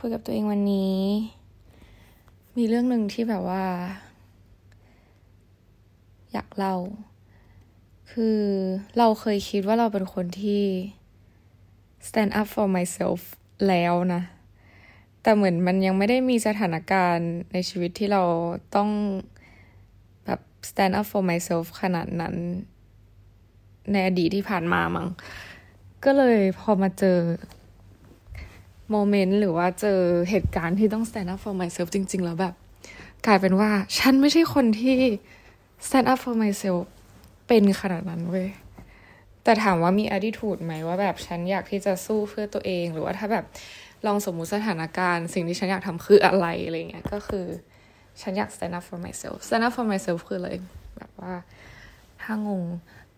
คุยกับตัวเองวันนี้ มีเรื่องหนึ่งที่แบบว่า อยากเล่า คือเราเคยคิดว่าเราเป็นคนที่ stand up for myself แล้วนะ แต่เหมือนมันยังไม่ได้มีสถานการณ์ในชีวิตที่เราต้องแบบ stand up for myself ขนาดนั้น ในอดีตที่ผ่านมามั้งก็เลยพอมาเจอ โมเมนต์หรือว่าเจอเหตุการณ์ที่ต้อง stand up for myself จริง ๆ แล้วแบบ กลายเป็นว่า ฉันไม่ใช่คนที่ stand up for myself เป็นขนาดนั้นเว้ยแต่ถามว่ามี attitude ไหมว่าแบบฉันอยากที่จะสู้เพื่อตัวเอง หรือว่าถ้าแบบลองสมมุติสถานการณ์ สิ่งที่ฉันอยากทำคืออะไรอะไรเงี้ยก็คือฉันอยาก stand up for myself stand up for myself คืออะไรแบบว่าถ้างง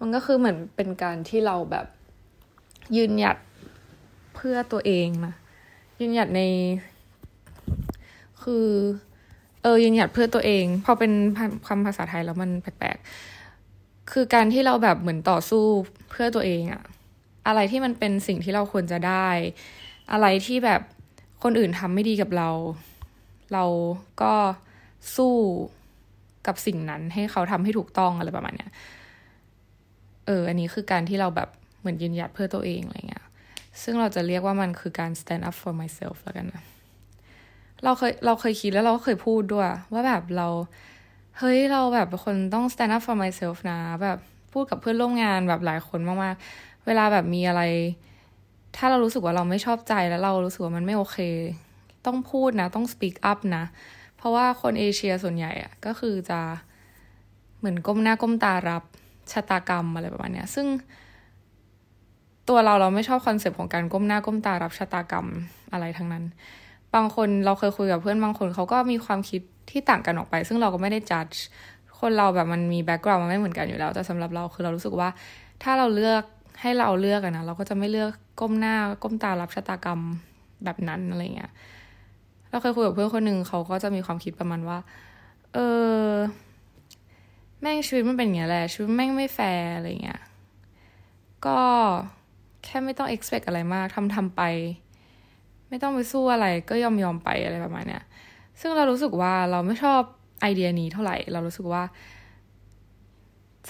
มันก็คือเหมือนเป็นการที่เราแบบยืนหยัดเพื่อตัวเองนะ ยืนหยัดใน คือ เออยืนหยัดเพื่อตัวเอง พอเป็นคำภาษาไทยแล้วมันแปลกๆ คือการที่เราแบบเหมือนต่อสู้เพื่อตัวเองอะอะไรที่มันเป็นสิ่งที่เราควรจะได้ อะไรที่แบบคนอื่นทำไม่ดีกับเรา เราก็สู้กับสิ่งนั้นให้เขาทำให้ถูกต้องอะไรประมาณเนี้ย เออ อันนี้คือการที่เราแบบเหมือนยืนหยัดเพื่อตัวเองอะไรเงี้ย ซึ่งเราจะเรียกว่ามันคือการ stand up for myself แล้วกันนะ เราเคยเราเคยคิดแล้วเราก็เคยพูดด้วย ว่าแบบเราเฮ้ยเราแบบเป็นคนต้อง stand up for myself นะ แบบพูดกับเพื่อนร่วมงานแบบหลายคนมากๆ เวลาแบบมีอะไร ถ้าเรารู้สึกว่าเราไม่ชอบใจแล้วเรารู้สึกว่ามันไม่โอเค ต้องพูดนะ ต้อง speak up นะ เพราะว่าคนเอเชียส่วนใหญ่อะก็คือจะเหมือนก้มหน้าก้มตารับชะตากรรมอะไรประมาณเนี้ย ซึ่ง ตัวเราเราไม่ชอบ concept ของการก้มหน้าก้มตารับชะตากรรมอะไรทั้งนั้น บางคนเราเคยคุยกับเพื่อนบางคนเขาก็มีความคิดที่ต่างกันออกไป ซึ่งเราก็ไม่ได้จัดคนเราแบบมันมี background มันไม่เหมือนกันอยู่แล้ว แต่สำหรับเราคือเรารู้สึกว่า ถ้าเราเลือกให้เราเลือกอะนะเราก็จะไม่เลือกก้มหน้าก้มตารับชะตากรรมแบบนั้นอะไรเงี้ยเราเคยคุยกับเพื่อนคนหนึ่งเขาก็จะมีความคิดประมาณว่า เออแม่งชีวิตมันเป็นอย่างเงี้ยแหละชีวิตแม่งไม่แฟร์อะไรเงี้ยก็ แค่ไม่ต้อง expect อะไรมากทำทำไป ไม่ต้องไปสู้อะไรก็ยอมยอมไปอะไรประมาณเนี้ยซึ่งเรารู้สึกว่าเราไม่ชอบไอเดียนี้เท่าไหร่ เรารู้สึกว่า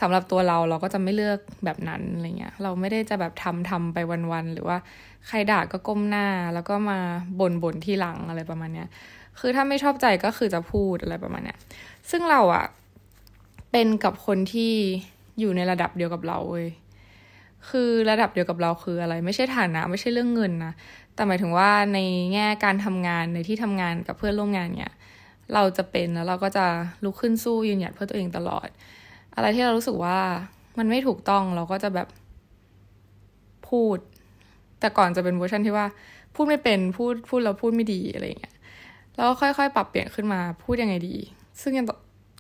สำหรับตัวเราเราก็จะไม่เลือกแบบนั้นอะไรเงี้ย เราไม่ได้จะแบบทำทำไปวันๆหรือว่าใครด่าก็ก้มหน้า แล้วก็มาบ่นบ่นที่หลังอะไรประมาณเนี้ย คือถ้าไม่ชอบใจก็คือจะพูดอะไรประมาณเนี้ย ซึ่งเราอะเป็นกับคนที่อยู่ในระดับเดียวกับเราเว้ย คือระดับเดียวกับเราคืออะไร ไม่ใช่ฐานะ ไม่ใช่เรื่องเงินนะ แต่หมายถึงว่าในแง่การทำงานในที่ทำงานกับเพื่อนร่วมงานเนี่ย เราจะเป็นแล้วเราก็จะลุกขึ้นสู้ยืนหยัดเพื่อตัวเองตลอด อะไรที่เรารู้สึกว่ามันไม่ถูกต้องเราก็จะแบบพูด แต่ก่อนจะเป็นเวอร์ชันที่ว่า พูดไม่เป็นพูดพูดแล้วพูดไม่ดีอะไรเงี้ยแล้วก็ค่อยๆ ปรับเปลี่ยนขึ้นมาพูดยังไงดี ซึ่งยัง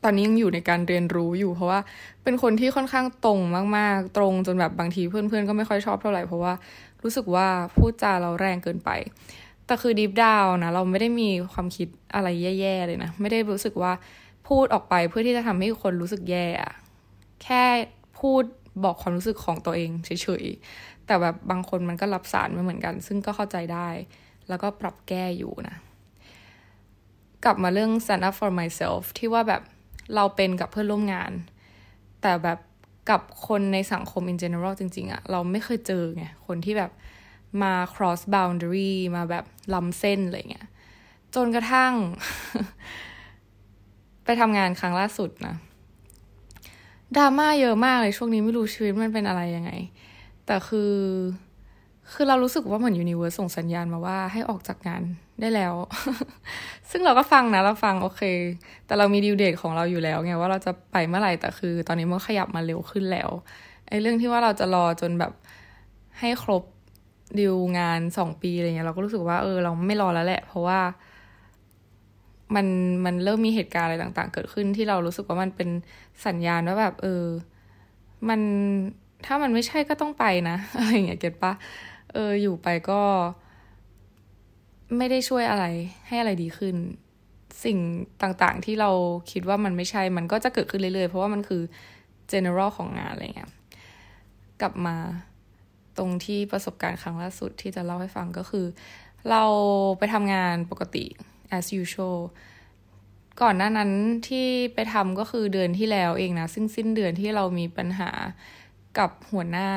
ตอนนี้ยังอยู่ในการเรียนรู้อยู่ เพราะว่าเป็นคนที่ค่อนข้างตรงมาก ๆ ตรงจนแบบบางทีเพื่อนๆ ก็ไม่ค่อยชอบเท่าไหร่เพราะว่ารู้สึกว่าพูดจาเราแรงเกินไป แต่คือดีฟดาวนะเราไม่ได้มีความคิดอะไรแย่ๆเลยนะ ไม่ได้รู้สึกว่าพูดออกไปเพื่อที่จะทำให้คนรู้สึกแย่แค่พูดบอกความรู้สึกของตัวเองเฉยๆแต่แบบบางคนมันก็รับสารไม่เหมือนกัน ซึ่งก็เข้าใจได้ แล้วก็ปรับแก้อยู่นะ กลับมาเรื่อง stand up for myself ที่ว่าแบบ เราเป็นกับเพื่อนร่วมงาน แต่แบบกับคนในสังคม in general จริง ๆอะเราไม่เคยเจอไง คนที่แบบมา cross boundary มาแบบล้ำเส้นอะไรเงี้ย จนกระทั่ง ไปทำงานครั้งล่าสุดนะดราม่าเยอะมากเลยช่วงนี้ไม่รู้ชีวิตมันเป็นอะไรยังไง แต่คือ คือเรารู้สึกว่าเหมือนยูนิเวอร์สส่งสัญญาณมาว่าให้ออกจากงานได้แล้ว ซึ่งเราก็ฟังนะเราฟังโอเค แต่เรามีดิวเดทของเราอยู่แล้วไงว่าเราจะไปเมื่อไหร่แต่คือ ตอนนี้มันขยับมาเร็วขึ้นแล้วไอ้เรื่องที่ว่าเราจะรอจนแบบให้ครบดิวงานสองปีอะไรเงี้ยเราก็รู้สึกว่าเออเราไม่รอแล้วแหละ เพราะว่า มันมันเริ่มมีเหตุการณ์อะไรต่าง ๆ เกิดขึ้นที่เรารู้สึกว่ามันเป็นสัญญาณว่าแบบ เออ มันถ้ามันไม่ใช่ก็ต้องไปนะอะไรเงี้ยเก็ตปะ เอออยู่ไปก็ ไม่ได้ช่วยอะไรให้อะไรดีขึ้น สิ่งต่างๆที่เราคิดว่ามันไม่ใช่ มันก็จะเกิดขึ้นเรื่อยๆ เพราะว่ามันคือ general ของงานอะไรเงี้ยกลับมาตรงที่ประสบการณ์ครั้งล่าสุดที่จะเล่าให้ฟังก็คือ เราไปทำงานปกติ as usual ก่อนหน้านั้นที่ไปทำก็คือเดือนที่แล้วเองนะซึ่งสิ้นเดือนที่เรามีปัญหากับหัวหน้า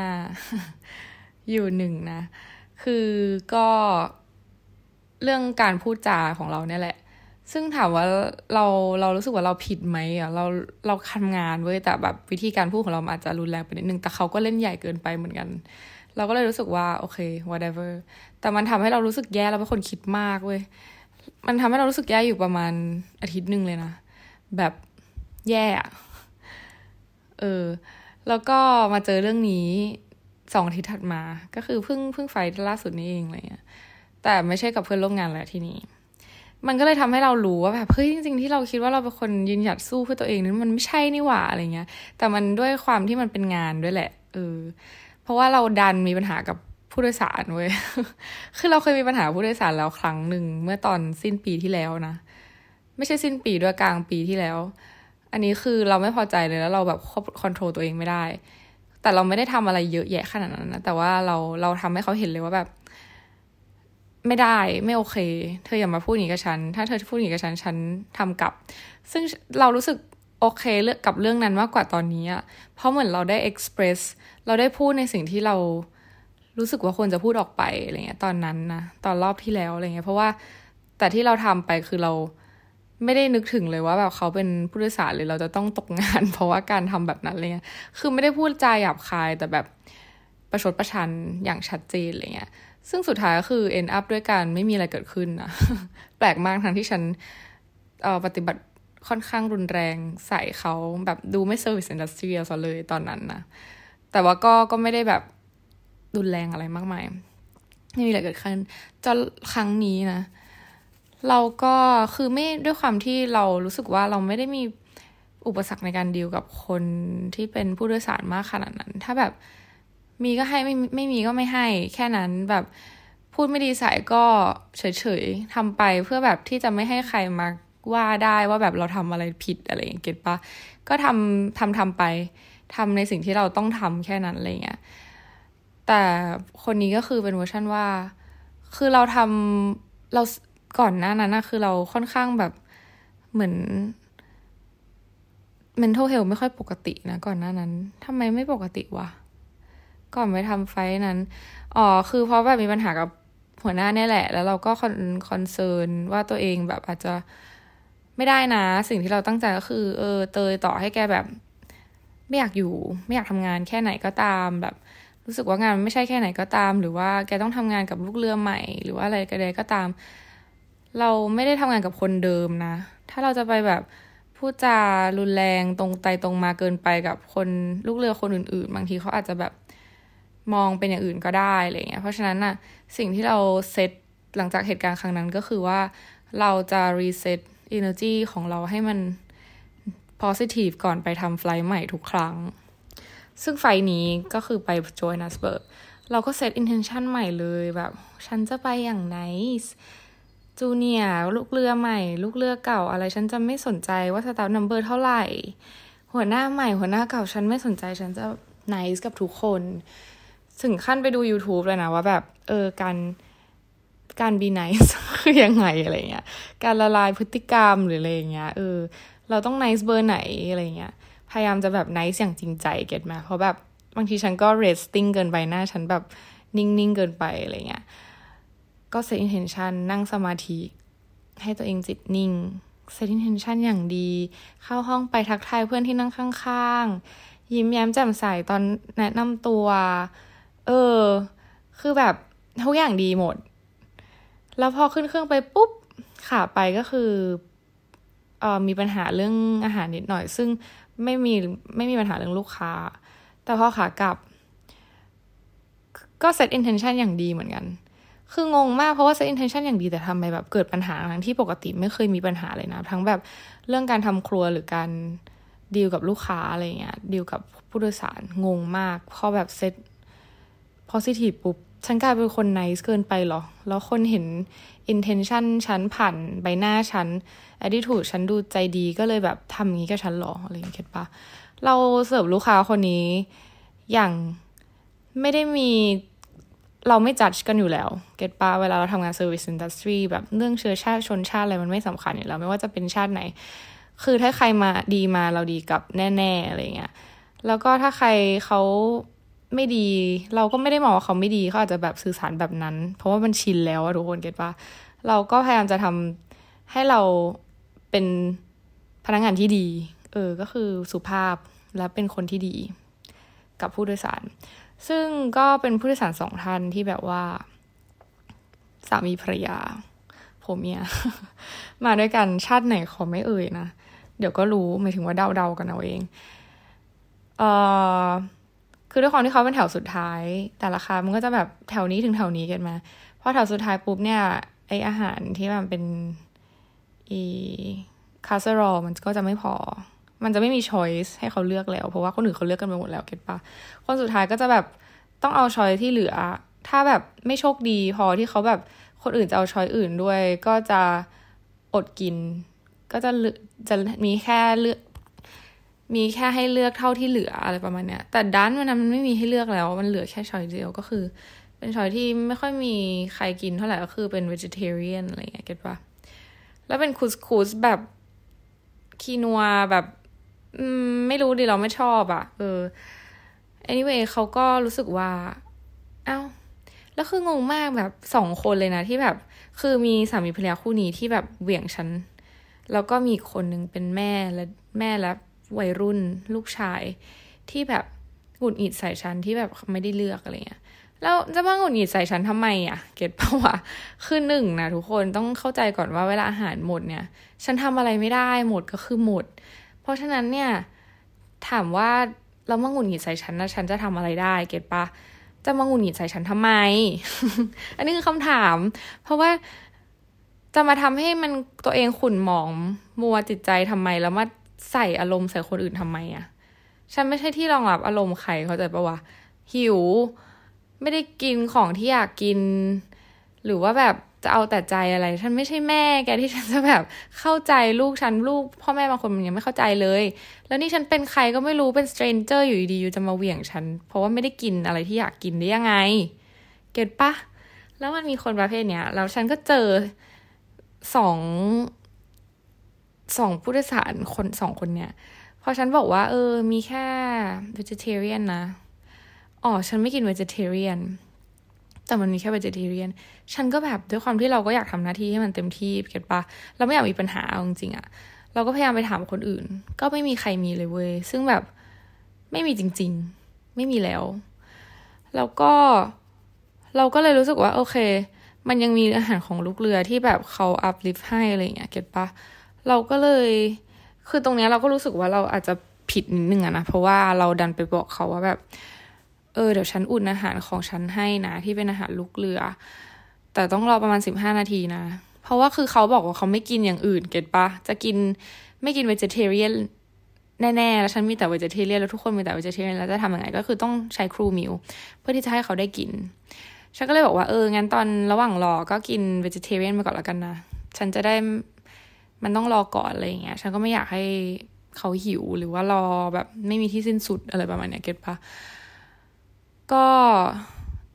อยู่หนึ่งนะ คือก็เรื่องการพูดจาของเราเนี่ยแหละ ซึ่งถามว่าเราเรารู้สึกว่าเราผิดไหมอะเราเราทำงานเว้ยแต่แบบวิธีการพูดของเราอาจจะรุนแรงไปนิดนึงแต่เขาก็เล่นใหญ่เกินไปเหมือนกัน เราก็เลยรู้สึกว่าโอเค whatever แต่มันทำให้เรารู้สึกแย่เราเป็นคนคิดมากเว้ยมันทำให้เรารู้สึกแย่อยู่ประมาณอาทิตย์หนึ่งเลยนะแบบแย่อะเออ แล้วก็มาเจอเรื่องนี้ สองอาทิตย์ถัดมา ก็คือเพิ่งเพิ่งไฟล่าสุดนี้เองอะไรเงี้ย แต่ไม่ใช่กับเพื่อนร่วมงานแหละที่นี่มันก็เลยทำให้เรารู้ว่าแบบเฮ้ยจริง ๆ ที่เราคิดว่าเราเป็นคนยืนหยัดสู้เพื่อตัวเองนั้นมันไม่ใช่นี่หว่าอะไรเงี้ย แต่มันด้วยความที่มันเป็นงานด้วยแหละเออเพราะว่าเราดันมีปัญหากับผู้โดยสารเว้ย คือเราเคยมีปัญหาผู้โดยสารแล้วครั้งหนึ่งเมื่อตอนสิ้นปีที่แล้วนะ ไม่ใช่สิ้นปีด้วยกลางปีที่แล้ว อันนี้คือเราไม่พอใจเลยแล้วเราแบบคอนโทรลตัวเองไม่ได้ แต่เราไม่ได้ทำอะไรเยอะแยะขนาดนั้นนะแต่ว่าเราเราทำให้เขาเห็นเลยว่าแบบ ไม่ได้ไม่โอเค เธออย่ามาพูดอย่างนี้กับฉัน ถ้าเธอพูดอย่างนี้กับฉันฉันทำกลับ ซึ่งเรารู้สึกโอเคเลือกกับเรื่องนั้นมากกว่าตอนนี้อะเพราะเหมือนเราได้ express เราได้พูดในสิ่งที่เรารู้สึกว่าควรจะพูดออกไปอะไรเงี้ยตอนนั้นนะตอนรอบที่แล้วอะไรเงี้ยเพราะว่าแต่ที่เราทำไปคือเรา ไม่ได้นึกถึงเลยว่าแบบเขาเป็นผู้โดยสารหรือเราจะต้องตกงาน เพราะว่าการทำแบบนั้นเลยคือไม่ได้พูดจาหยาบคายแต่แบบประชดประชันอย่างชัดเจนอะไรเงี้ย ซึ่งสุดท้ายก็คือ end up ด้วยการไม่มีอะไรเกิดขึ้นนะ แปลกมากทั้งที่ฉันปฏิบัติค่อนข้างรุนแรงใส่เขาแบบดูไม่ service industry ซะเลยตอนนั้นนะ แต่ว่าก็ก็ไม่ได้แบบรุนแรงอะไรมากมาย ไม่มีอะไรเกิดขึ้นจนครั้งนี้นะ เราก็คือไม่ด้วยความที่เรารู้สึกว่าเราไม่ได้มีอุปสรรคในการดีลกับคนที่เป็นผู้โดยสารมากขนาดนั้น ถ้าแบบมีก็ให้ไม่ไม่มีก็ไม่ให้ แค่นั้นแบบพูดไม่ดีใส่ก็เฉยๆทำไปเพื่อแบบที่จะไม่ให้ใครมาว่าได้ว่าแบบเราทำอะไรผิดอะไรอย่างเงี้ยปะก็ทำทำทำไปทำในสิ่งที่เราต้องทำแค่นั้นอะไรเงี้ยแต่คนนี้ก็คือเป็นเวอร์ชันว่า คือเราทำเรา ก่อนหน้านั้นนะคือเราค่อนข้างแบบเหมือน mental health ไม่ค่อยปกตินะก่อนหน้านั้นทำไมไม่ปกติวะก่อนไปทำไฟนั้นอ๋อคือเพราะแบบมีปัญหากับหัวหน้าเนี่ยแหละ แล้วเราก็ con concern ว่าตัวเองแบบอาจจะไม่ได้นะ สิ่งที่เราตั้งใจก็คือ เออ เตยต่อให้แกแบบ ไม่อยากอยู่ ไม่อยากทำงานแค่ไหนก็ตามแบบ รู้สึกว่างานไม่ใช่แค่ไหนก็ตาม หรือว่าแกต้องทำงานกับลูกเรือใหม่ หรือว่าอะไรก็ได้ก็ตาม เราไม่ได้ทำงานกับคนเดิมนะ ถ้าเราจะไปแบบพูดจารุนแรงตรงไตตรงมาเกินไปกับคนลูกเรือคนอื่น ๆ บางทีเขาอาจจะแบบมองเป็นอย่างอื่นก็ได้อะไรเงี้ย เพราะฉะนั้นน่ะสิ่งที่เราเซตหลังจากเหตุการณ์ครั้งนั้นก็คือว่าเราจะรีเซ็ตenergy ของเราให้มัน positive ก่อนไปทำ flight ใหม่ทุกครั้ง ซึ่ง flight นี้ก็คือไปโจฮันเนสเบิร์กเราก็ set intention ใหม่เลยแบบ ฉันจะไปอย่าง nice junior ลูกเรือใหม่ ลูกเรือเก่าอะไรฉันจะไม่สนใจว่า staff number เท่าไหร่ หัวหน้าใหม่หัวหน้าเก่าฉันไม่สนใจฉันจะ nice กับทุกคน ถึงขั้นไปดู YouTube เลยนะว่าแบบ เออการการ be nice คือยังไงอะไรเงี้ย การละลายพฤติกรรมหรืออะไรเงี้ยเออ เราต้อง nice เบอร์ไหนอะไรเงี้ย พยายามจะแบบ nice อย่างจริงใจ get ปะเพราะแบบบางทีฉันก็ resting เกินไปหน้าฉันแบบนิ่งๆเกินไปอะไรเงี้ย ก็ set intention นั่งสมาธิ ให้ตัวเองจิตนิ่ง set intention อย่างดี เข้าห้องไปทักทายเพื่อนที่นั่งข้างๆ ยิ้มแย้มแจ่มใสตอนแนะนำตัว เออ คือแบบทุกอย่างดีหมด แล้วพอขึ้นเครื่องไปปุ๊บขาไปก็คือเออมีปัญหาเรื่องอาหารนิดหน่อย ซึ่งไม่มีไม่มีปัญหาเรื่องลูกค้า แต่พอขากลับ ก็ set intention อย่างดีเหมือนกัน คืองงมากเพราะว่า set intention อย่างดีแต่ทำไมแบบเกิดปัญหาทั้งที่ปกติไม่เคยมีปัญหาเลยนะ ทั้งแบบเรื่องการทำครัวหรือการดีลกับลูกค้าอะไรเงี้ยดีลกับผู้โดยสารงงมากพอแบบเซต positive ปุ๊บฉันกลายเป็นคน nice เกินไปหรอ แล้วคนเห็น intention ฉันผ่านใบหน้าฉัน attitude ฉันดูใจดีก็เลยแบบทำอย่างนี้กับฉันหรออะไรอย่างเงี้ยปะเราเสิร์ฟลูกค้าคนนี้อย่างไม่ได้มี เราไม่จัดกันอยู่แล้ว get ปะเวลาเราทำงาน service industry แบบเรื่องเชื้อชาติชนชาติอะไรมันไม่สำคัญอยู่แล้ว ไม่ว่าจะเป็นชาติไหน คือถ้าใครมาดีมาเราดีกับแน่ๆอะไรเงี้ยแล้วก็ถ้าใครเขาไม่ดี เราก็ไม่ได้มองว่าเขาไม่ดีเขาอาจจะแบบสื่อสารแบบนั้น เพราะว่ามันชินแล้วอะทุกคนเก็ตปาเราก็พยายามจะทำให้เราเป็นพนักงานที่ดี เออ ก็คือสุภาพและเป็นคนที่ดี กับผู้โดยสาร ซึ่งก็เป็นผู้โดยสารสองท่านที่แบบว่า สามีภรรยาผัวเมียมาด้วยกันชาติไหนขอไม่เอ่ยนะ เดี๋ยวก็รู้หมายถึงว่าเดาๆกันเอาเอง เออคือด้วยความที่เขาเป็นแถวสุดท้าย แต่ละ cart มันก็จะแบบแถวนี้ถึงแถวนี้กันมาพอแถวสุดท้ายปุ๊บเนี่ย ไออาหารที่มันเป็นอี casserole มันก็จะไม่พอ มันจะไม่มี choice ให้เขาเลือกแล้ว เพราะว่าคนอื่นเขาเลือกกันไปหมดแล้ว get ปะคนสุดท้ายก็จะแบบต้องเอา choice ที่เหลือ ถ้าแบบไม่โชคดีพอที่เขาแบบคนอื่นจะเอาช้อยอื่นด้วย ก็จะอดกิน ก็จะจะมีแค่เลือกมีแค่ให้เลือกเท่าที่เหลืออะไรประมาณเนี้ย แต่ด้านวันนั้นมันไม่มีให้เลือกแล้ว มันเหลือแค่ช้อยเดียวก็คือ เป็นช้อยที่ไม่ค่อยมีใครกินเท่าไหร่ก็คือเป็น vegetarian อะไรเงี้ยเก็ตปะแล้วเป็นคุสคุสแบบคีนัวแบบ ไม่รู้ดิเราไม่ชอบอะ่ะ เออ anyway เขาก็รู้สึกว่า เอา้า แล้วคืองงมากแบบสองคนเลยนะที่แบบ คือมีสามีภรรยาคู่นี้ที่แบบเหวี่ยงฉัน แล้วก็มีคนหนึ่งเป็นแม่และแม่และวัยรุ่นลูกชาย ที่แบบหงุดหงิดใส่ฉันที่แบบไม่ได้เลือกอะไรเงี้ยแล้วจะมาหงุดหงิดใส่ฉันทำไมอะ่ะ เก็ตปะวะคือหนึ่งนะทุกคนต้องเข้าใจก่อนว่าเวลาอาหารหมดเนี่ย ฉันทำอะไรไม่ได้หมดก็คือหมด เพราะฉะนั้นเนี่ยถามว่าเรามาหงุดหงิดใส่ฉันนะฉันจะทำอะไรได้ เก็ตปะจะมาหงุดหงิดใส่ฉันทำไม อันนี้คือคำถาม เพราะว่าจะมาทำให้มันตัวเองขุ่นหมองมัวจิตใจทำไม แล้วมาใส่อารมณ์ใส่คนอื่นทำไมอะฉันไม่ใช่ที่รองรับอารมณ์ใครเขาใจปะวะหิว ไม่ได้กินของที่อยากกิน หรือว่าแบบ จะเอาแต่ใจอะไร ฉันไม่ใช่แม่แกที่ฉันจะแบบเข้าใจลูกฉันลูก พ่อแม่บางคนมันยังไม่เข้าใจเลย แล้วนี่ฉันเป็นใครก็ไม่รู้เป็น stranger อยู่ดีอยู่จะมาเหวี่ยงฉัน เพราะว่าไม่ได้กินอะไรที่อยากกินได้ยังไง get ปะแล้วมันมีคนประเภทเนี้ยแล้วฉันก็เจอสองสองผู้โดยสารคนสองคนเนี้ยพอฉันบอกว่า เออมีแค่ vegetarian นะอ๋อฉันไม่กิน vegetarian แต่มันมีแค่ vegetarian ฉันก็แบบด้วยความที่เราก็อยากทำหน้าที่ให้มันเต็มที่เก็ตปะเราไม่อยากมีปัญหาจริงๆอะเราก็พยายามไปถามคนอื่น ก็ไม่มีใครมีเลยเว้ย ซึ่งแบบไม่มีจริง ๆ ไม่มีแล้ว แล้วก็เราก็เลยรู้สึกว่า โอเค มันยังมีอาหารของลูกเรือที่แบบเขาอัพลิฟให้อะไรเงี้ยเก็ตปะเราก็เลย คือตรงเนี้ยเราก็รู้สึกว่าเราอาจจะผิดนิดนึงอะนะ เพราะว่าเราดันไปบอกเขาว่าแบบ อ๋อเดี๋ยวฉันอุ่นอาหารของฉันให้นะ ที่เป็นอาหารลูกเรือ แต่ต้องรอประมาณสิบห้านาทีนะ เพราะว่าคือเขาบอกว่าเขาไม่กินอย่างอื่น get ปะจะกินไม่กิน vegetarian แน่ๆ แล้วฉันมีแต่ vegetarian แล้วทุกคนมีแต่ vegetarian แล้วจะทำยังไงก็คือต้องใช้ crew meal เพื่อที่จะให้เขาได้กิน ฉันก็เลยบอกว่าเอองั้นตอนระหว่างรอก็กิน vegetarian ไปก่อนแล้วกันนะ ฉันจะได้มันต้องรอก่อนอะไรอย่างเงี้ย ฉันก็ไม่อยากให้เขาหิวหรือว่ารอแบบไม่มีที่สิ้นสุดอะไรประมาณเนี้ยเก็ตปะ ก็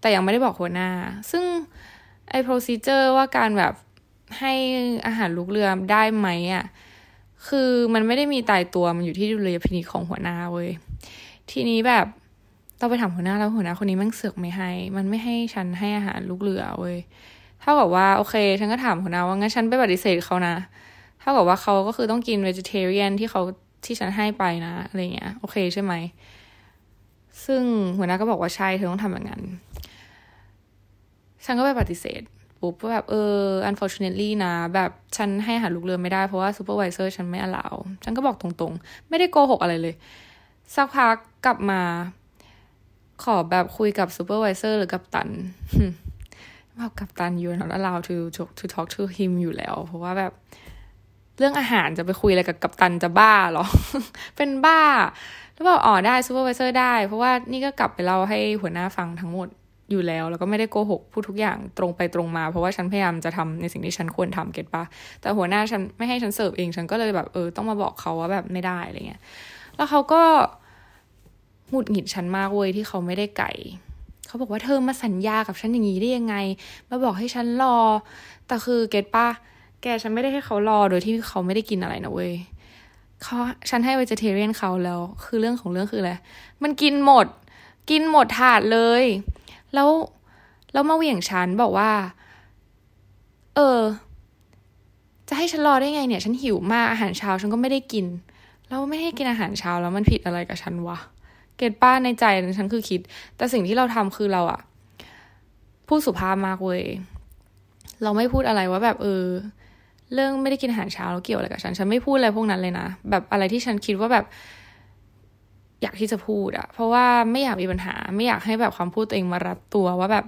แต่ยังไม่ได้บอกหัวหน้า ซึ่งไอ้ procedure ว่าการแบบให้อาหารลูกเรือได้ไหมอะ่ะ คือมันไม่ได้มีตายตัวมันอยู่ที่ดุลยพินิจของหัวหน้าเว้ย ทีนี้แบบเราไปถามหัวหน้าแล้วหัวหน้าคนนี้มันเสือกไม่ให้ มันไม่ให้ฉันให้อาหารลูกเรือเว้ย เท่ากับว่าโอเค ฉันก็ถามหัวหน้าว่างั้นฉันไปปฏิเสธเขานะ เท่ากับว่าเขาก็คือต้องกิน vegetarian ที่เขาที่ฉันให้ไปนะอะไรเงี้ย โอเคใช่ไหม ซึ่งหัวหน้าก็บอกว่าใช่เธอต้องทำอย่างนั้น ฉันก็ไปปฏิเสธปุ๊บว่าแบบเออ unfortunately นะ แบบฉันให้หาลูกเรือไม่ได้เพราะว่า supervisor ฉันไม่อลาว ฉันก็บอกตรงๆ ไม่ได้โกหกอะไรเลย สักพักกลับมาขอแบบคุยกับ supervisor หรือกับตันว่ากัปตัน you're not allowed to to talk to him อยู่แล้ว เพราะว่าแบบเรื่องอาหารจะไปคุยอะไรกับกัปตันจะบ้าหรอ เป็นบ้า แล้วบอกอ๋อได้ supervisor ได้ เพราะว่านี่ก็กลับไปเล่าให้หัวหน้าฟังทั้งหมดอยู่แล้ว แล้วก็ไม่ได้โกหกพูดทุกอย่างตรงไปตรงมา เพราะว่าฉันพยายามจะทำในสิ่งที่ฉันควรทำ get ปะแต่หัวหน้าฉันไม่ให้ฉันเสิร์ฟเองฉันก็เลยแบบเออต้องมาบอกเขาว่าแบบไม่ได้อะไรเงี้ยแล้วเขาก็หงุดหงิดฉันมากเว้ยที่เขาไม่ได้ไก่เขาบอกว่าเธอมาสัญญากับฉันอย่างนี้ได้ยังไง มาบอกให้ฉันรอ แต่คือเก็ตป้าแกฉันไม่ได้ให้เขารอโดยที่เขาไม่ได้กินอะไรนะเว้ย เขาฉันให้เวจเทเรียนเขาแล้ว คือเรื่องของเรื่องคืออะไร มันกินหมด กินหมดถาดเลย แล้วแล้วมาเหวี่ยงฉันบอกว่า เออ จะให้ฉันรอได้ไงเนี่ย ฉันหิวมากอาหารเช้าฉันก็ไม่ได้กิน แล้วไม่ให้กินอาหารเช้าแล้วมันผิดอะไรกับฉันวะ เกตป้าในใจฉันคือคิด แต่สิ่งที่เราทำคือเราอะพูดสุภาพมากเว้ย เราไม่พูดอะไรว่าแบบเออ เรื่องไม่ได้กินอาหารเช้าแล้วเกี่ยวอะไรกับฉัน ฉันไม่พูดอะไรพวกนั้นเลยนะ แบบอะไรที่ฉันคิดว่าแบบ อยากที่จะพูดอะเพราะว่าไม่อยากมีปัญหา ไม่อยากให้แบบความพูดตัวเองมารัดตัวว่าแบบ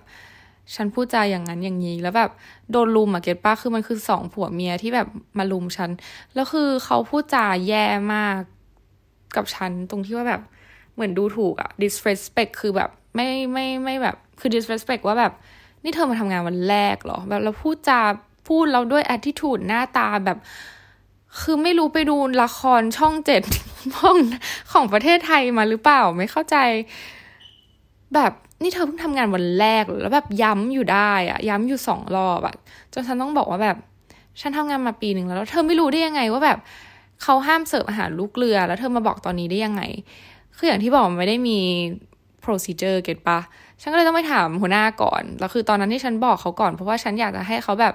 ฉันพูดจาอย่างนั้นอย่างนี้ แล้วแบบโดนลุมอะเก็ตป้าคือมันคือสองผัวเมียที่แบบมาลุมฉัน แล้วคือเขาพูดจาแย่มากกับฉันตรงที่ว่าแบบเหมือนดูถูกอะ disrespect คือแบบไม่ไม่ไม่แบบคือ disrespect ว่าแบบ นี่เธอมาทำงานวันแรกเหรอ แบบเราพูดจา พูดเราด้วย attitude หน้าตาแบบ คือไม่รู้ไปดูละครช่องเจ็ดของของประเทศไทยมาหรือเปล่าไม่เข้าใจ แบบนี่เธอเพิ่งทำงานวันแรกแล้วแบบย้ำอยู่ได้อะย้ำอยู่สองรอบอะจนฉันต้องบอกว่าแบบ ฉันทำงานมาปีหนึ่งแล้วแล้วเธอไม่รู้ได้ยังไงว่าแบบเขาห้ามเสิร์ฟอาหารลูกเรือ แล้วเธอมาบอกตอนนี้ได้ยังไง คืออย่างที่บอกมันไม่ได้มี procedure เก็ตปะฉันก็เลยต้องไปถามหัวหน้าก่อน แล้วคือตอนนั้นที่ฉันบอกเขาก่อนเพราะว่าฉันอยากจะให้เขาแบบ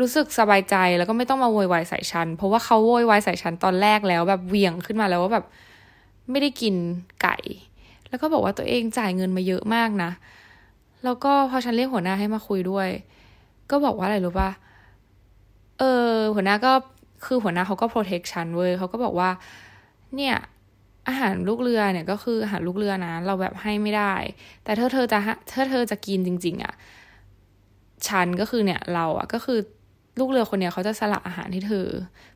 รู้สึกสบายใจแล้วก็ไม่ต้องมาโวยวายใส่ฉัน เพราะว่าเขาโวยวายใส่ฉันตอนแรกแล้ว แบบเวียงขึ้นมาแล้วว่าแบบไม่ได้กินไก่ แล้วก็บอกว่าตัวเองจ่ายเงินมาเยอะมากนะ แล้วก็พอฉันเรียกหัวหน้าให้มาคุยด้วย ก็บอกว่าอะไรรู้ป่ะเออ หัวหน้าก็คือหัวหน้าเขาก็โปรเทคชันเว้ยเขาก็บอกว่า เนี่ยอาหารลูกเรือเนี่ยก็คืออาหารลูกเรือนะ เราแบบให้ไม่ได้ แต่ถ้าเธอจะถ้าเธอจะกินจริง ๆอะ่ะฉันก็คือเนี่ยเราอะ่ะก็คือ ลูกเรือคนเนี้ยเขาจะสละอาหารให้เธอ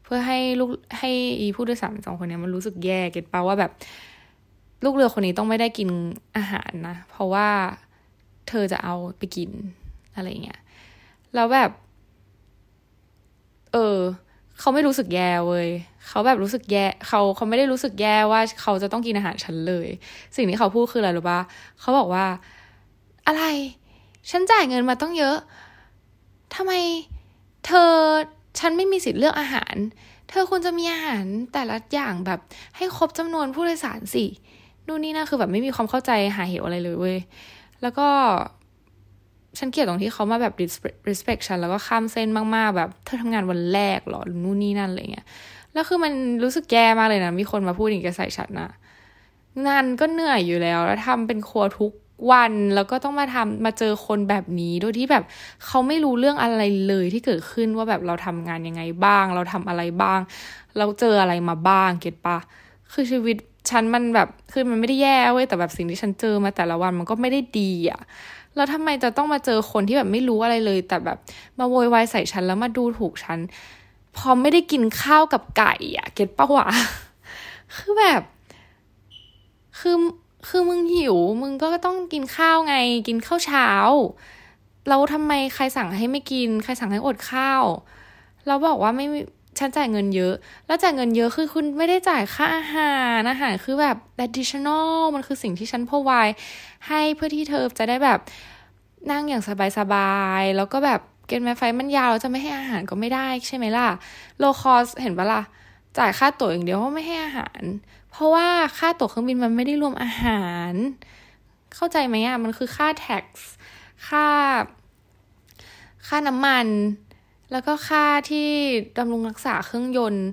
เพื่อให้ลูกให้อีผู้โดยสารสองคนเนี้ยมันรู้สึกแย่เก็ตปะว่าแบบ ลูกเรือคนนี้ต้องไม่ได้กินอาหารนะ เพราะว่าเธอจะเอาไปกินอะไรเงี้ยแล้วแบบ เออเขาไม่รู้สึกแย่เว้ยเขาแบบรู้สึกแย่เขาเขาไม่ได้รู้สึกแย่ว่าเขาจะต้องกินอาหารฉันเลย สิ่งที่เขาพูดคืออะไรรู้ปะเขาบอกว่า อะไร ฉันจ่ายเงินมาต้องเยอะทำไม เธอฉันไม่มีสิทธิ์เลือกอาหาร เธอควรจะมีอาหารแต่ละอย่างแบบให้ครบจำนวนผู้โดยสารสินู่นนี่นะคือแบบไม่มีความเข้าใจหาเหวอะไรเลยเว้ย แล้วก็ฉันเกลียดตรงที่เขามาแบบ respect ฉันแล้วก็ข้ามเส้นมากๆ แบบเธอทำงานวันแรกหรอนู่นนี่นั่นอะไรเงี้ย แล้วคือมันรู้สึกแย่มากเลยนะ มีคนมาพูดอย่างนี้ใส่ฉันนะงานก็เหนื่อยอยู่แล้ว แล้วทำเป็นครัวทุก วันแล้วก็ต้องมาทำมาเจอคนแบบนี้โดยที่แบบเขาไม่รู้เรื่องอะไรเลยที่เกิดขึ้นว่าแบบเราทำงานยังไงบ้าง เราทำอะไรบ้าง เราเจออะไรมาบ้างเก็ตปะคือชีวิตฉันมันแบบคือมันไม่ได้แย่เว้ยแต่แบบสิ่งที่ฉันเจอมาแต่ละวันมันก็ไม่ได้ดีอะ่ะแล้วทำไมจะต้องมาเจอคนที่แบบไม่รู้อะไรเลย แต่แบบมาโวยวายใส่ฉันแล้วมาดูถูกฉันพอไม่ได้กินข้าวกับไก่อะเก็ตปะวะคือแบบคือ คือมึงหิว มึงก็ต้องกินข้าวไง กินข้าวเช้าแล้วทำไมใครสั่งให้ไม่กิน ใครสั่งให้อดข้าว เราบอกว่าไม่ฉันจ่ายเงินเยอะ แล้วจ่ายเงินเยอะคือคุณไม่ได้จ่ายค่าอาหารอาหารคือแบบ additional มันคือสิ่งที่ฉันพอวายให้เพื่อที่เธอจะได้แบบนั่งอย่างสบายๆ แล้วก็แบบเกณฑ์แมไฟมันยาวจะไม่ให้อาหารก็ไม่ได้ใช่ไหมล่ะ low cost เห็นปะล่ะ จ่ายค่าตั๋วอย่างเดียวก็ไม่ให้อาหาร ราะว่าค่าตั๋วเครื่องบินมันไม่ได้รวมอาหาร เข้าใจไหมอะ มันคือค่า tax ค่า ค่าน้ำมัน แล้วก็ค่าที่ดำรงรักษาเครื่องยนต์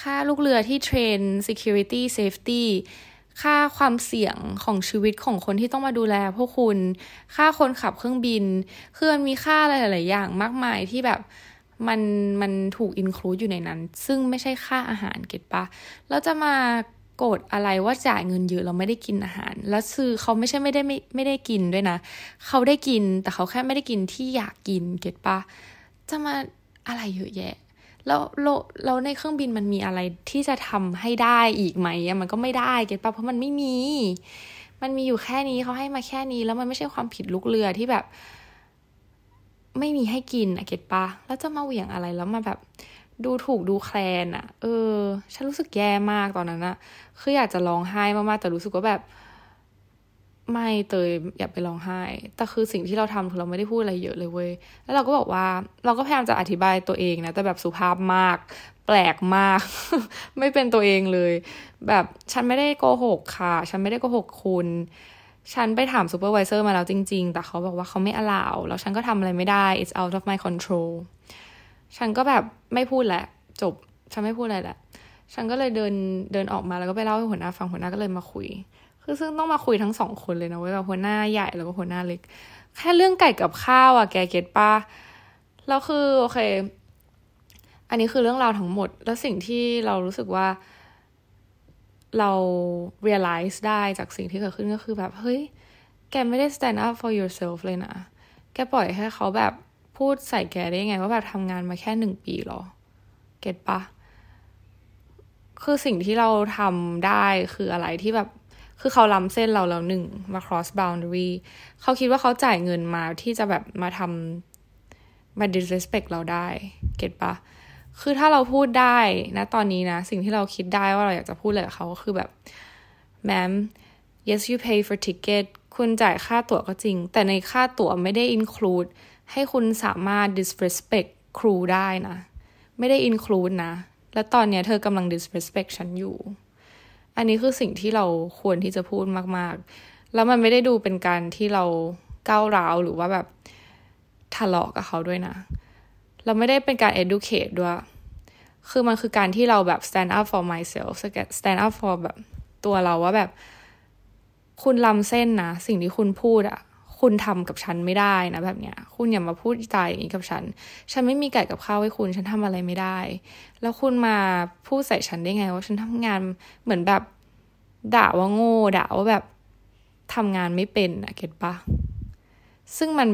ค่าลูกเรือที่เทรน security safety ค่าความเสี่ยงของชีวิตของคนที่ต้องมาดูแลพวกคุณ ค่าคนขับเครื่องบิน คือมันมีค่าอะไรหลาย ๆ อย่างมากมายที่แบบมันมันถูกอินคลูดอยู่ในนั้น ซึ่งไม่ใช่ค่าอาหารเก็ตปะแล้วจะมา โกรธอะไรว่าจ่ายเงินเยอะเราไม่ได้กินอาหาร แล้วคือเขาไม่ใช่ไม่ได้ไม่ไม่ได้กินด้วยนะ เขาได้กินแต่เขาแค่ไม่ได้กินที่อยากกินเก็ตปะจะมาอะไรเยอะแยะแล้วเราในเครื่องบินมันมีอะไรที่จะทำให้ได้อีกไหมมันก็ไม่ได้เก็ตปะเพราะมันไม่มี มันมีอยู่แค่นี้เขาให้มาแค่นี้ แล้วมันไม่ใช่ความผิดลูกเรือที่แบบ ไม่มีให้กินอะเก็ตปะแล้วจะมาเหวี่ยงอะไรแล้วมาแบบ ดูถูกดูแคลนอะเออ ฉันรู้สึกแย่มากตอนนั้นอะคืออยากจะร้องไห้มากๆ แต่รู้สึกว่าแบบ ไม่เตยอย่าไปร้องไห้ แต่คือสิ่งที่เราทำคือเราไม่ได้พูดอะไรเยอะเลยเว้ย แล้วเราก็บอกว่า เราก็พยายามจะอธิบายตัวเองนะ แต่แบบสุภาพมาก แปลกมาก ไม่เป็นตัวเองเลย แบบฉันไม่ได้โกหกค่ะ ฉันไม่ได้โกหกคุณฉันไปถาม supervisor มาแล้วจริง ๆ แต่เขาบอกว่าเขาไม่ allow แล้วฉันก็ทำอะไรไม่ได้ it's out of my control ฉันก็แบบไม่พูดแหละ จบ ฉันไม่พูดอะไรแหละ ฉันก็เลยเดินเดินออกมาแล้วก็ไปเล่าให้หัวหน้าฟังหัวหน้าก็เลยมาคุย คือซึ่งต้องมาคุยทั้งสองคนเลยนะเว้ยแบบหัวหน้าใหญ่แล้วก็หัวหน้าเล็ก แค่เรื่องไก่กับข้าวอะแก get ปะแล้วคือโอเค อันนี้คือเรื่องราวทั้งหมด แล้วสิ่งที่เรารู้สึกว่า เรา realize ได้จากสิ่งที่เกิดขึ้นก็คือแบบ เฮ้ย แกไม่ได้ stand up for yourself เลยนะ แกปล่อยให้เขาแบบ พูดใส่แกได้ไงว่าแบบทำงานมาแค่หนึ่งปีหรอ เก็ตปะ คือสิ่งที่เราทำได้คืออะไรที่แบบ คือเขาล้ำเส้นเราแล้วหนึ่งมา cross boundary เขาคิดว่าเขาจ่ายเงินมาที่จะแบบมาทำมา disrespect เราได้ เก็ตปะ คือถ้าเราพูดได้นะตอนนี้นะ สิ่งที่เราคิดได้ว่าเราอยากจะพูดอะไรกับเขาก็คือแบบ ma'am yes you pay for ticket คุณจ่ายค่าตั๋วก็จริง แต่ในค่าตั๋วไม่ได้ include ให้คุณสามารถ disrespect ครูได้นะ ไม่ได้ include นะ และตอนนี้เธอกำลัง disrespect ฉันอยู่ อันนี้คือสิ่งที่เราควรที่จะพูดมาก ๆ แล้วมันไม่ได้ดูเป็นการที่เราก้าวร้าวหรือว่าแบบทะเลาะกับเขาด้วยนะ เราไม่ได้เป็นการ educate ด้วย คือมันคือการที่เราแบบ stand up for myself stand up for แบบตัวเราว่าแบบ คุณลำเส้นนะ สิ่งที่คุณพูดอะ คุณทำกับฉันไม่ได้นะแบบเนี้ย คุณอย่ามาพูดใจอย่างนี้กับฉัน ฉันไม่มีไก่กับข้าวให้คุณ ฉันทำอะไรไม่ได้ แล้วคุณมาพูดใส่ฉันได้ไงว่าฉันทำงานเหมือนแบบด่าว่าโง่ด่าว่าแบบทำงานไม่เป็นอะเก็ตปะซึ่งมัน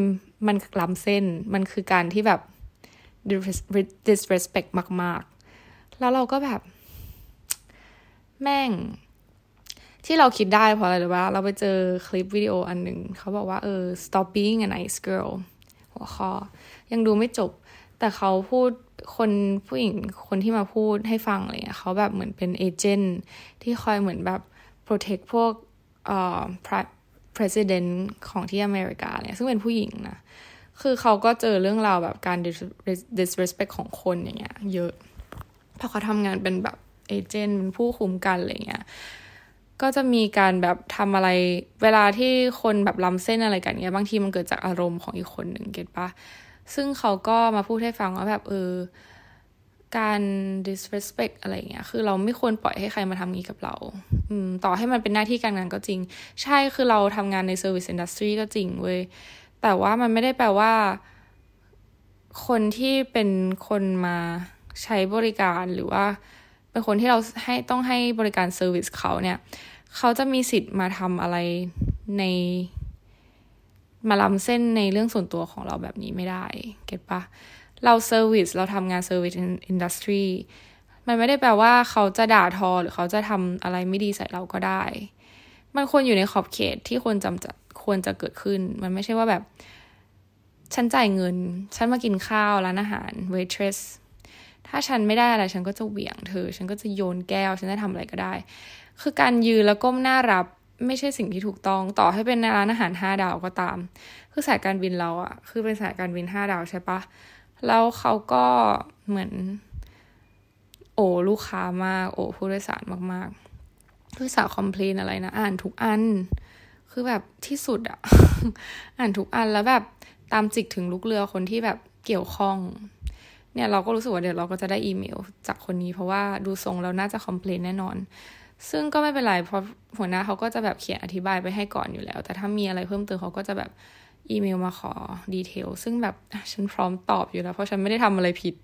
มันล้ำเส้นมันคือการที่แบบ disrespect มาก ๆ แล้วเราก็แบบ แม่ง ที่เราคิดได้เพราะอะไรหรือว่าเราไปเจอคลิปวิดีโออันหนึ่งเขาบอกว่าเออ stop being a nice girl หัวข้อ ยังดูไม่จบ แต่เขาพูดคนผู้หญิงคนที่มาพูดให้ฟังอะไรเงี้ยเขาแบบเหมือนเป็นเอเจนต์ที่คอยเหมือนแบบ protect พวกเอ่อ president ของที่อเมริกาเนี่ยซึ่งเป็นผู้หญิงนะ คือเขาก็เจอเรื่องราวแบบการ disrespect ของคนอย่างเงี้ยเยอะ เพราะเขาทำงานเป็นแบบเอเจนต์เป็นผู้คุมกันอะไรเงี้ย ก็จะมีการแบบทำอะไรเวลาที่คนแบบล้ำเส้นอะไรกันเนี้ยบางทีมันเกิดจากอารมณ์ของอีกคนหนึ่งเก็ตปะซึ่งเขาก็มาพูดให้ฟังว่าแบบเออการ disrespect อะไรเงี้ย คือเราไม่ควรปล่อยให้ใครมาทำงี้กับเรา อืม ต่อให้มันเป็นหน้าที่การงานก็จริง ใช่ คือเราทำงานใน service industry ก็จริงเว้ย แต่ว่ามันไม่ได้แปลว่า คนที่เป็นคนมาใช้บริการหรือว่า เป็นคนที่เราให้ต้องให้บริการ service เขาเนี่ยเขาจะมีสิทธิ์มาทำอะไรใน มาล้ำเส้นในเรื่องส่วนตัวของเราแบบนี้ไม่ได้ get ปะเรา service เราทำงาน service industry มันไม่ได้แปลว่าเขาจะด่าทอหรือเขาจะทำอะไรไม่ดีใส่เราก็ได้ มันควรอยู่ในขอบเขตที่ควรจำจะควรจะเกิดขึ้น มันไม่ใช่ว่าแบบ ฉันจ่ายเงิน ฉันมากินข้าวร้านอาหาร waitress ถ้าฉันไม่ได้อะไรฉันก็จะเหวี่ยงเธอ ฉันก็จะโยนแก้ว ฉันจะทำอะไรก็ได้ คือการยืนแล้วก้มหน้ารับไม่ใช่สิ่งที่ถูกต้อง ต่อให้เป็นร้านอาหารห้าดาวก็ตาม คือสายการบินเราอะคือเป็นสายการบินห้าดาวใช่ปะแล้วเขาก็เหมือน โอ้ลูกค้ามาก โอ้ผู้โดยสารมากๆผู้โดยสารคอมเพลนอะไรนะ อ่านทุกอัน คือแบบที่สุดอะอ่านทุกอันแล้วแบบตามจิกถึงลูกเรือคนที่แบบเกี่ยวข้อง เนี่ยเราก็รู้สึกว่าเดี๋ยวเราก็จะได้อีเมล จากคนนี้เพราะว่าดูทรงแล้วน่าจะคอมเพลนแน่นอน ซึ่งก็ไม่เป็นไรเพราะหัวหน้าเขาก็จะแบบเขียนอธิบายไปให้ก่อนอยู่แล้ว แต่ถ้ามีอะไรเพิ่มเติมเขาก็จะแบบอีเมลมาขอ detail ซึ่งแบบฉันพร้อมตอบอยู่แล้ว เพราะฉันไม่ได้ทำอะไรผิด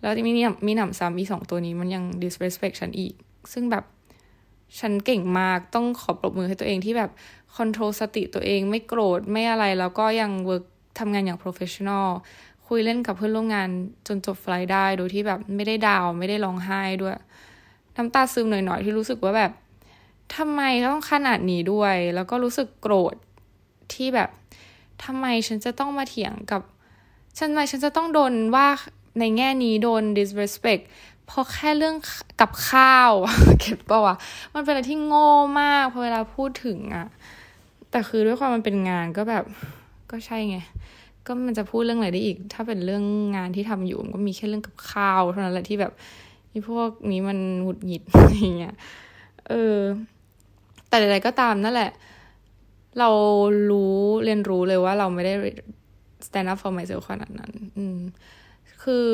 แล้วมีมีมีหนำซ้ำอีสองตัวนี้มันยัง disrespect ฉันอีก ซึ่งแบบฉันเก่งมากต้องขอปรบมือให้ตัวเองที่แบบ control สติตัวเองไม่โกรธไม่อะไรแล้วก็ยัง work ทำงานอย่าง professional คุยเล่นกับเพื่อนร่วมงานจนจบ flight ได้ โดยที่แบบไม่ได้ down ไม่ได้ร้องไห้ด้วย น้ำตาซึมหน่อยๆที่รู้สึกว่าแบบทำไมต้องขนาดนี้ด้วย แล้วก็รู้สึกโกรธที่แบบทำไมฉันจะต้องมาเถียงกับฉันทำไมฉันจะต้องโดนว่าในแง่นี้โดน disrespect เพราะแค่เรื่องกับข้าวเก็บป่าวะมันเป็นอะไรที่โง่มากพอเวลาพูดถึงอะแต่คือด้วยความมันเป็นงานก็แบบก็ใช่ไง ก็มันจะพูดเรื่องอะไรได้อีก ถ้าเป็นเรื่องงานที่ทำอยู่มันก็มีแค่เรื่องกับข้าวเท่านั้นแหละที่แบบที่พวกนี้มันหงุดหงิดอย่างเงี้ยเออ แต่ใดๆก็ตามนั่นแหละ เรารู้เรียนรู้เลยว่าเราไม่ได้ stand up for myself ขนาดนั้น อืม คือ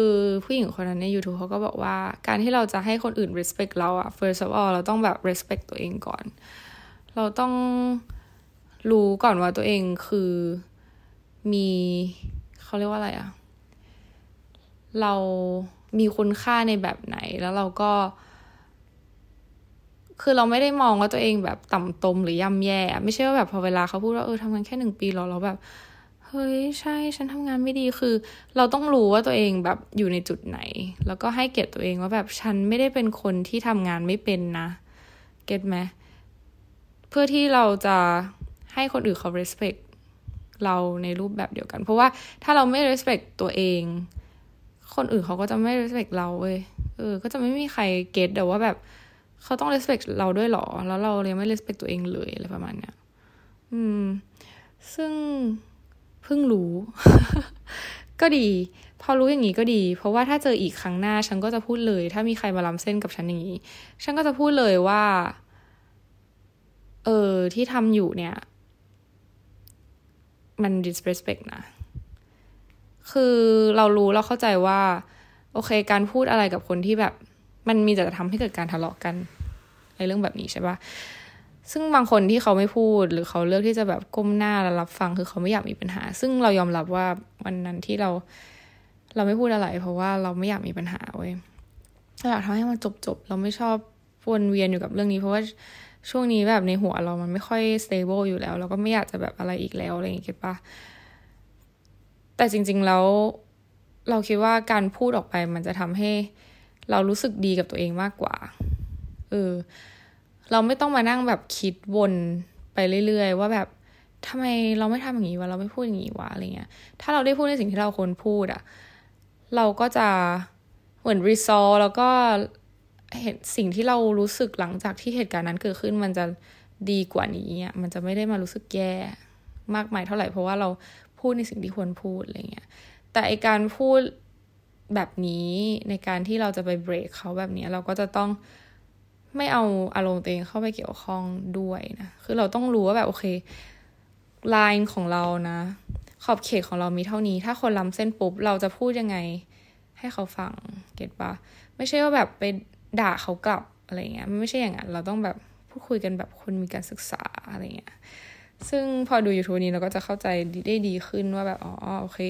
ผู้หญิงคนนั้นใน YouTube เขาก็บอกว่า การที่เราจะให้คนอื่น respect เราอะ first of all เราต้องแบบ respect ตัวเองก่อน เราต้องรู้ก่อนว่าตัวเองคือ มีเขาเรียกว่าอะไรอะเรามีคุณค่าในแบบไหนแล้วเราก็ คือเราไม่ได้มองว่าตัวเองแบบต่ำตมหรือย่ำแย่ ไม่ใช่ว่าแบบพอเวลาเขาพูดว่าเออทำงานแค่หนึ่งปีเราเราแบบ เฮ้ยใช่ฉันทำงานไม่ดีคือ เราต้องรู้ว่าตัวเองแบบอยู่ในจุดไหน แล้วก็ให้เกียรติตัวเองว่าแบบฉันไม่ได้เป็นคนที่ทำงานไม่เป็นนะ เก็ตไหมเพื่อที่เราจะให้คนอื่นเขา respect เราในรูปแบบเดียวกัน เพราะว่าถ้าเราไม่ respect ตัวเอง คนอื่นเขาก็จะไม่ respect เราเว้ยเออ ก็จะไม่มีใครเก็ตแต่ว่าแบบเขาต้อง respect เราด้วยหรอ แล้วเรายังไม่ respect ตัวเองเลยอะไรประมาณเนี้ยอืม ซึ่งเพิ่งรู้ ก็ดี พอรู้อย่างนี้ก็ดี เพราะว่าถ้าเจออีกครั้งหน้า ฉันก็จะพูดเลย ถ้ามีใครมาล้ำเส้นกับฉันอย่างนี้ ฉันก็จะพูดเลยว่า เออที่ทำอยู่เนี่ย มัน disrespect นะ คือเรารู้เราเข้าใจว่า โอเค การพูดอะไรกับคนที่แบบ มันมีแต่จะทำให้เกิดการทะเลาะกันในเรื่องแบบนี้ใช่ปะซึ่งบางคนที่เขาไม่พูดหรือเขาเลือกที่จะแบบก้มหน้าแล้วรับฟังคือเขาไม่อยากมีปัญหา ซึ่งเรายอมรับว่าวันนั้นที่เรา เราไม่พูดอะไร เพราะว่าเราไม่อยากมีปัญหาเว้ยเราอยากทำให้มันจบจบเราไม่ชอบวนเวียนอยู่กับเรื่องนี้ เพราะว่า ช่วงนี้แบบในหัวเรามันไม่ค่อย stable อยู่แล้ว เราก็ไม่อยากจะแบบอะไรอีกแล้วอะไรอย่างเงี้ยปะแต่จริง ๆ แล้ว เราคิดว่าการพูดออกไปมันจะทำให้ เรารู้สึกดีกับตัวเองมากกว่า เออ เราไม่ต้องมานั่งแบบคิดวนไปเรื่อย ๆ ว่าแบบทำไมเราไม่ทำอย่างนี้วะเราไม่พูดอย่างนี้วะอะไรเงี้ย ถ้าเราได้พูดในสิ่งที่เราควรพูดอะเราก็จะเหมือนรีซอลแล้วก็ เห็นสิ่งที่เรารู้สึกหลังจากที่เหตุการณ์นั้นเกิดขึ้นมันจะดีกว่านี้อะมันจะไม่ได้มารู้สึกแย่มากมายเท่าไหร่เพราะว่าเราพูดในสิ่งที่ควรพูดอะไรเงี้ย แต่ไอการพูดแบบนี้ในการที่เราจะไปเบรกเขาแบบนี้เราก็จะต้องไม่เอาอารมณ์ตัวเองเข้าไปเกี่ยวข้องด้วยนะ คือเราต้องรู้ว่าแบบโอเคไลน์ของเรานะ ขอบเขตของเรามีเท่านี้ ถ้าคนล้ำเส้นปุ๊บเราจะพูดยังไง ให้เขาฟังเก็ตปะไม่ใช่ว่าแบบไป ด่าเขากลับอะไรเงี้ยไม่ใช่อย่างนั้น เราต้องแบบพูดคุยกันแบบคนมีการศึกษาอะไรเงี้ยซึ่งพอดู YouTube นี้เราก็จะเข้าใจได้ดีขึ้นว่าแบบ อ๋อ โอเค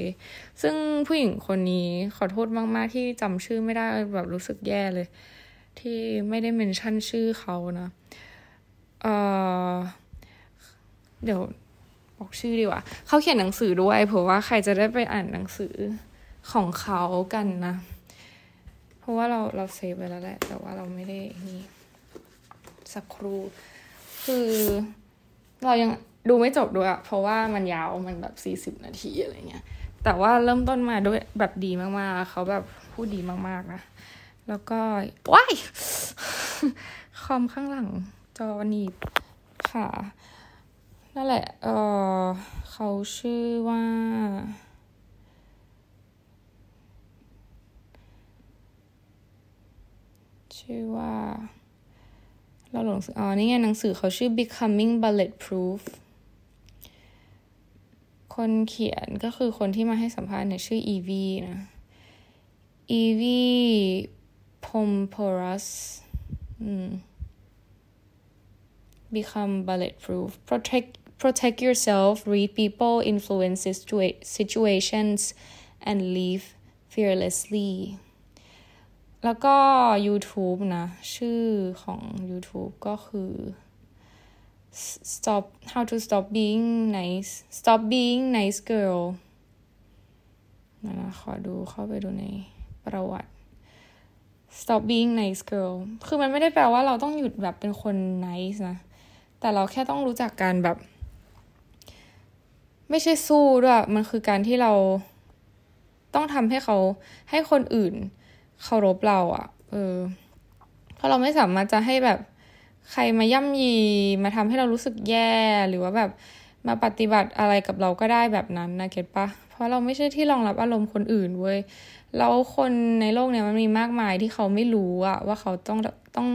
ซึ่งผู้หญิงคนนี้ขอโทษมาก ๆ ที่จำชื่อไม่ได้แบบรู้สึกแย่เลย ที่ไม่ได้เมนชั่นชื่อเขานะเออเดี๋ยวบอกชื่อดีกว่า เขาเขียนหนังสือด้วยเผื่อว่าใครจะได้ไปอ่านหนังสือของเขากันนะ เพราะว่าเราเราเซฟไว้แล้วแหละ แต่ว่าเราไม่ได้นี่สักครู่ คือ เรายังดูไม่จบด้วยอะเพราะว่ามันยาวมันแบบสี่สิบนาทีอะไรเงี้ย แต่ว่าเริ่มต้นมาด้วยแบบดีมากๆ เขาแบบพูดดีมากๆนะ แล้วก็ว้ายคอมข้างหลังจอหนีบค่ะ นั่นแหละ เออเขาชื่อว่า ชื่อว่า เราหลงอ๋อ นี่ไงหนังสือเขาชื่อ becoming bulletproof คนเขียนก็คือคนที่มาให้สัมภาษณ์เนี่ยชื่ออีวีนะอีวีพมโพรัส become bulletproof protect protect yourself read people Influences situations and live fearlessly แล้วก็ YouTube นะ ชื่อของ YouTube ก็คือ stop how to stop being nice stop being nice girl นะนะขอดูเข้าไปดูในประวัติ stop being nice girl คือมันไม่ได้แปลว่าเราต้องหยุดแบบเป็นคน nice นะ แต่เราแค่ต้องรู้จักการแบบ ไม่ใช่สู้ด้วย มันคือการที่เราต้องทำให้เขาให้คนอื่น เคารพเราอะ่ะ เออ เพราะเราไม่สามารถจะให้แบบใครมาย่ำยีมาทำให้เรารู้สึกแย่หรือว่าแบบมาปฏิบัติอะไรกับเราก็ได้แบบนั้นนะเก็ตปะเพราะเราไม่ใช่ที่รองรับอารมณ์คนอื่นเว้ยแล้วคนในโลกเนี้ยมันมีมากมายที่เขาไม่รู้อะว่าเขาต้องต้อง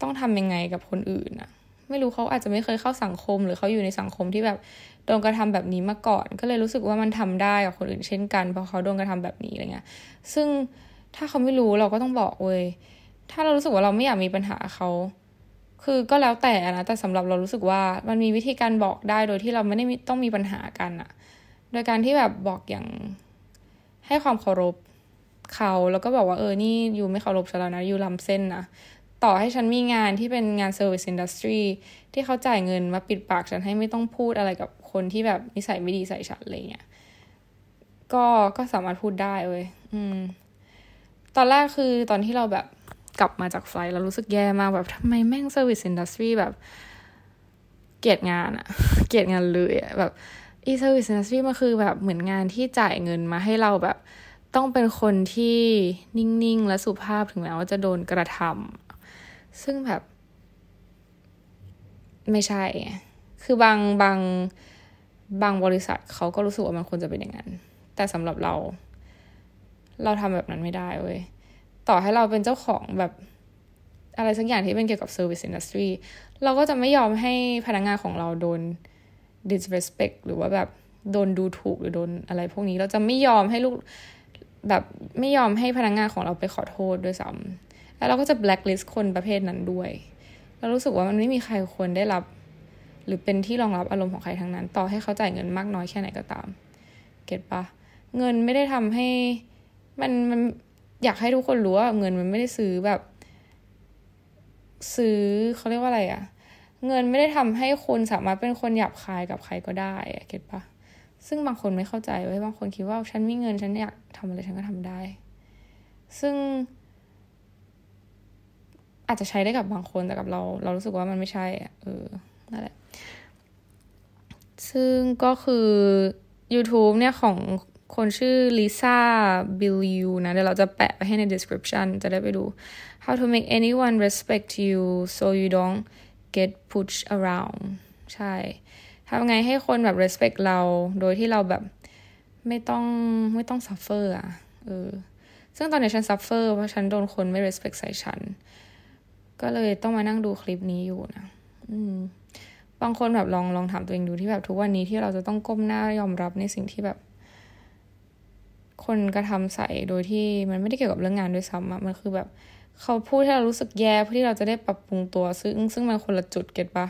ต้องทำยังไงกับคนอื่นอะไม่รู้เขาอาจจะไม่เคยเข้าสังคม หรือเขาอยู่ในสังคมที่แบบโดนกระทำแบบนี้มาก่อน ก็เลยรู้สึกว่ามันทำได้กับคนอื่นเช่นกันเพราะเขาโดนกระทำแบบนี้อะไรเงี้ย ซึ่ง ถ้าเขาไม่รู้เราก็ต้องบอกเว้ยถ้าเรารู้สึกว่าเราไม่อยากมีปัญหาเขาคือก็แล้วแต่นะแต่สำหรับเรารู้สึกว่ามันมีวิธีการบอกได้โดยที่เราไม่ได้ต้องมีปัญหากันอะโดยการที่แบบบอกอย่างให้ความเคารพเขาแล้วก็บอกว่าเออนี่อยู่ไม่เคารพฉันแล้วนะอยู่ลำเส้นนะต่อให้ฉันมีงานที่เป็นงาน service industry ที่เขาจ่ายเงินมาปิดปากฉันให้ไม่ต้องพูดอะไรกับคนที่แบบนิสัยไม่ดีใส่ฉันอะไรเงี้ยก็ก็สามารถพูดได้เว้ยอืม ตอนแรกคือตอนที่เราแบบกลับมาจากไฟเรารู้สึกแย่มากแบบทำไมแม่ง service industry แบบเกลียดงานอะเกลียดงานเลยอะแบบอี service industry มันคือแบบเหมือนงานที่จ่ายเงินมาให้เราแบบ ต้องเป็นคนที่นิ่งๆ และสุภาพถึงแม้ว่าจะโดนกระทำซึ่งแบบ ไม่ใช่ คือบางบางบางบริษัทเขาก็รู้สึกว่ามันควรจะเป็นอย่างนั้น แต่สำหรับเรา เราทำแบบนั้นไม่ได้เว้ย ต่อให้เราเป็นเจ้าของแบบ อะไรสักอย่างที่เป็นเกี่ยวกับ service industry เราก็จะไม่ยอมให้พนักงงานของเราโดน disrespect หรือว่าแบบโดนดูถูกหรือโดนอะไรพวกนี้ เราจะไม่ยอมให้ลูกแบบไม่ยอมให้พนักงงานของเราไปขอโทษด้วยซ้ำแล้วเราก็จะ blacklist คนประเภทนั้นด้วย เรารู้สึกว่ามันไม่มีใครควรได้รับ หรือเป็นที่รองรับอารมณ์ของใครทั้งนั้น ต่อให้เขาจ่ายเงินมากน้อยแค่ไหนก็ตาม เก็ตปะเงินไม่ได้ทำให้ มันมันอยากให้ทุกคนรู้ว่าเงินมันไม่ได้ซื้อแบบ ซื้อเขาเรียกว่าอะไรอะเงินไม่ได้ทำให้คุณสามารถเป็นคนหยาบคายกับใครก็ได้อะเก็ตปะซึ่งบางคนไม่เข้าใจไว้บางคนคิดว่าฉันมีเงินฉันอยากทำอะไรฉันก็ทำได้ ซึ่ง อาจจะใช้ได้กับบางคนแต่กับเรา เรารู้สึกว่ามันไม่ใช่อะเออนั่นแหละซึ่งก็คือ YouTube เนี่ยของ คนชื่อ Lisa Bilyeu นะเดี๋ยวเราจะแปะไว้ให้ใน description จะได้ไปดู how to make anyone respect you so you don't get pushed around ใช่ทำไงให้คนแบบ respect เรา โดยที่เราแบบไม่ต้องไม่ต้อง suffer อะเออซึ่งตอนนี้ฉัน suffer เพราะฉันโดนคนไม่ respect ใส่ฉัน ก็เลยต้องมานั่งดูคลิปนี้อยู่นะ อืมบางคนแบบลองลองถามตัวเองดูที่แบบทุกวันนี้ที่เราจะต้องก้มหน้ายอมรับในสิ่งที่แบบ คนกระทำใส่โดยที่มันไม่ได้เกี่ยวกับเรื่องงานด้วยซ้ำอะมันคือแบบเขาพูดให้เรารู้สึกแย่เพื่อที่เราจะได้ปรับปรุงตัวซึ่งซึ่งมันคนละจุดเก็ตปะ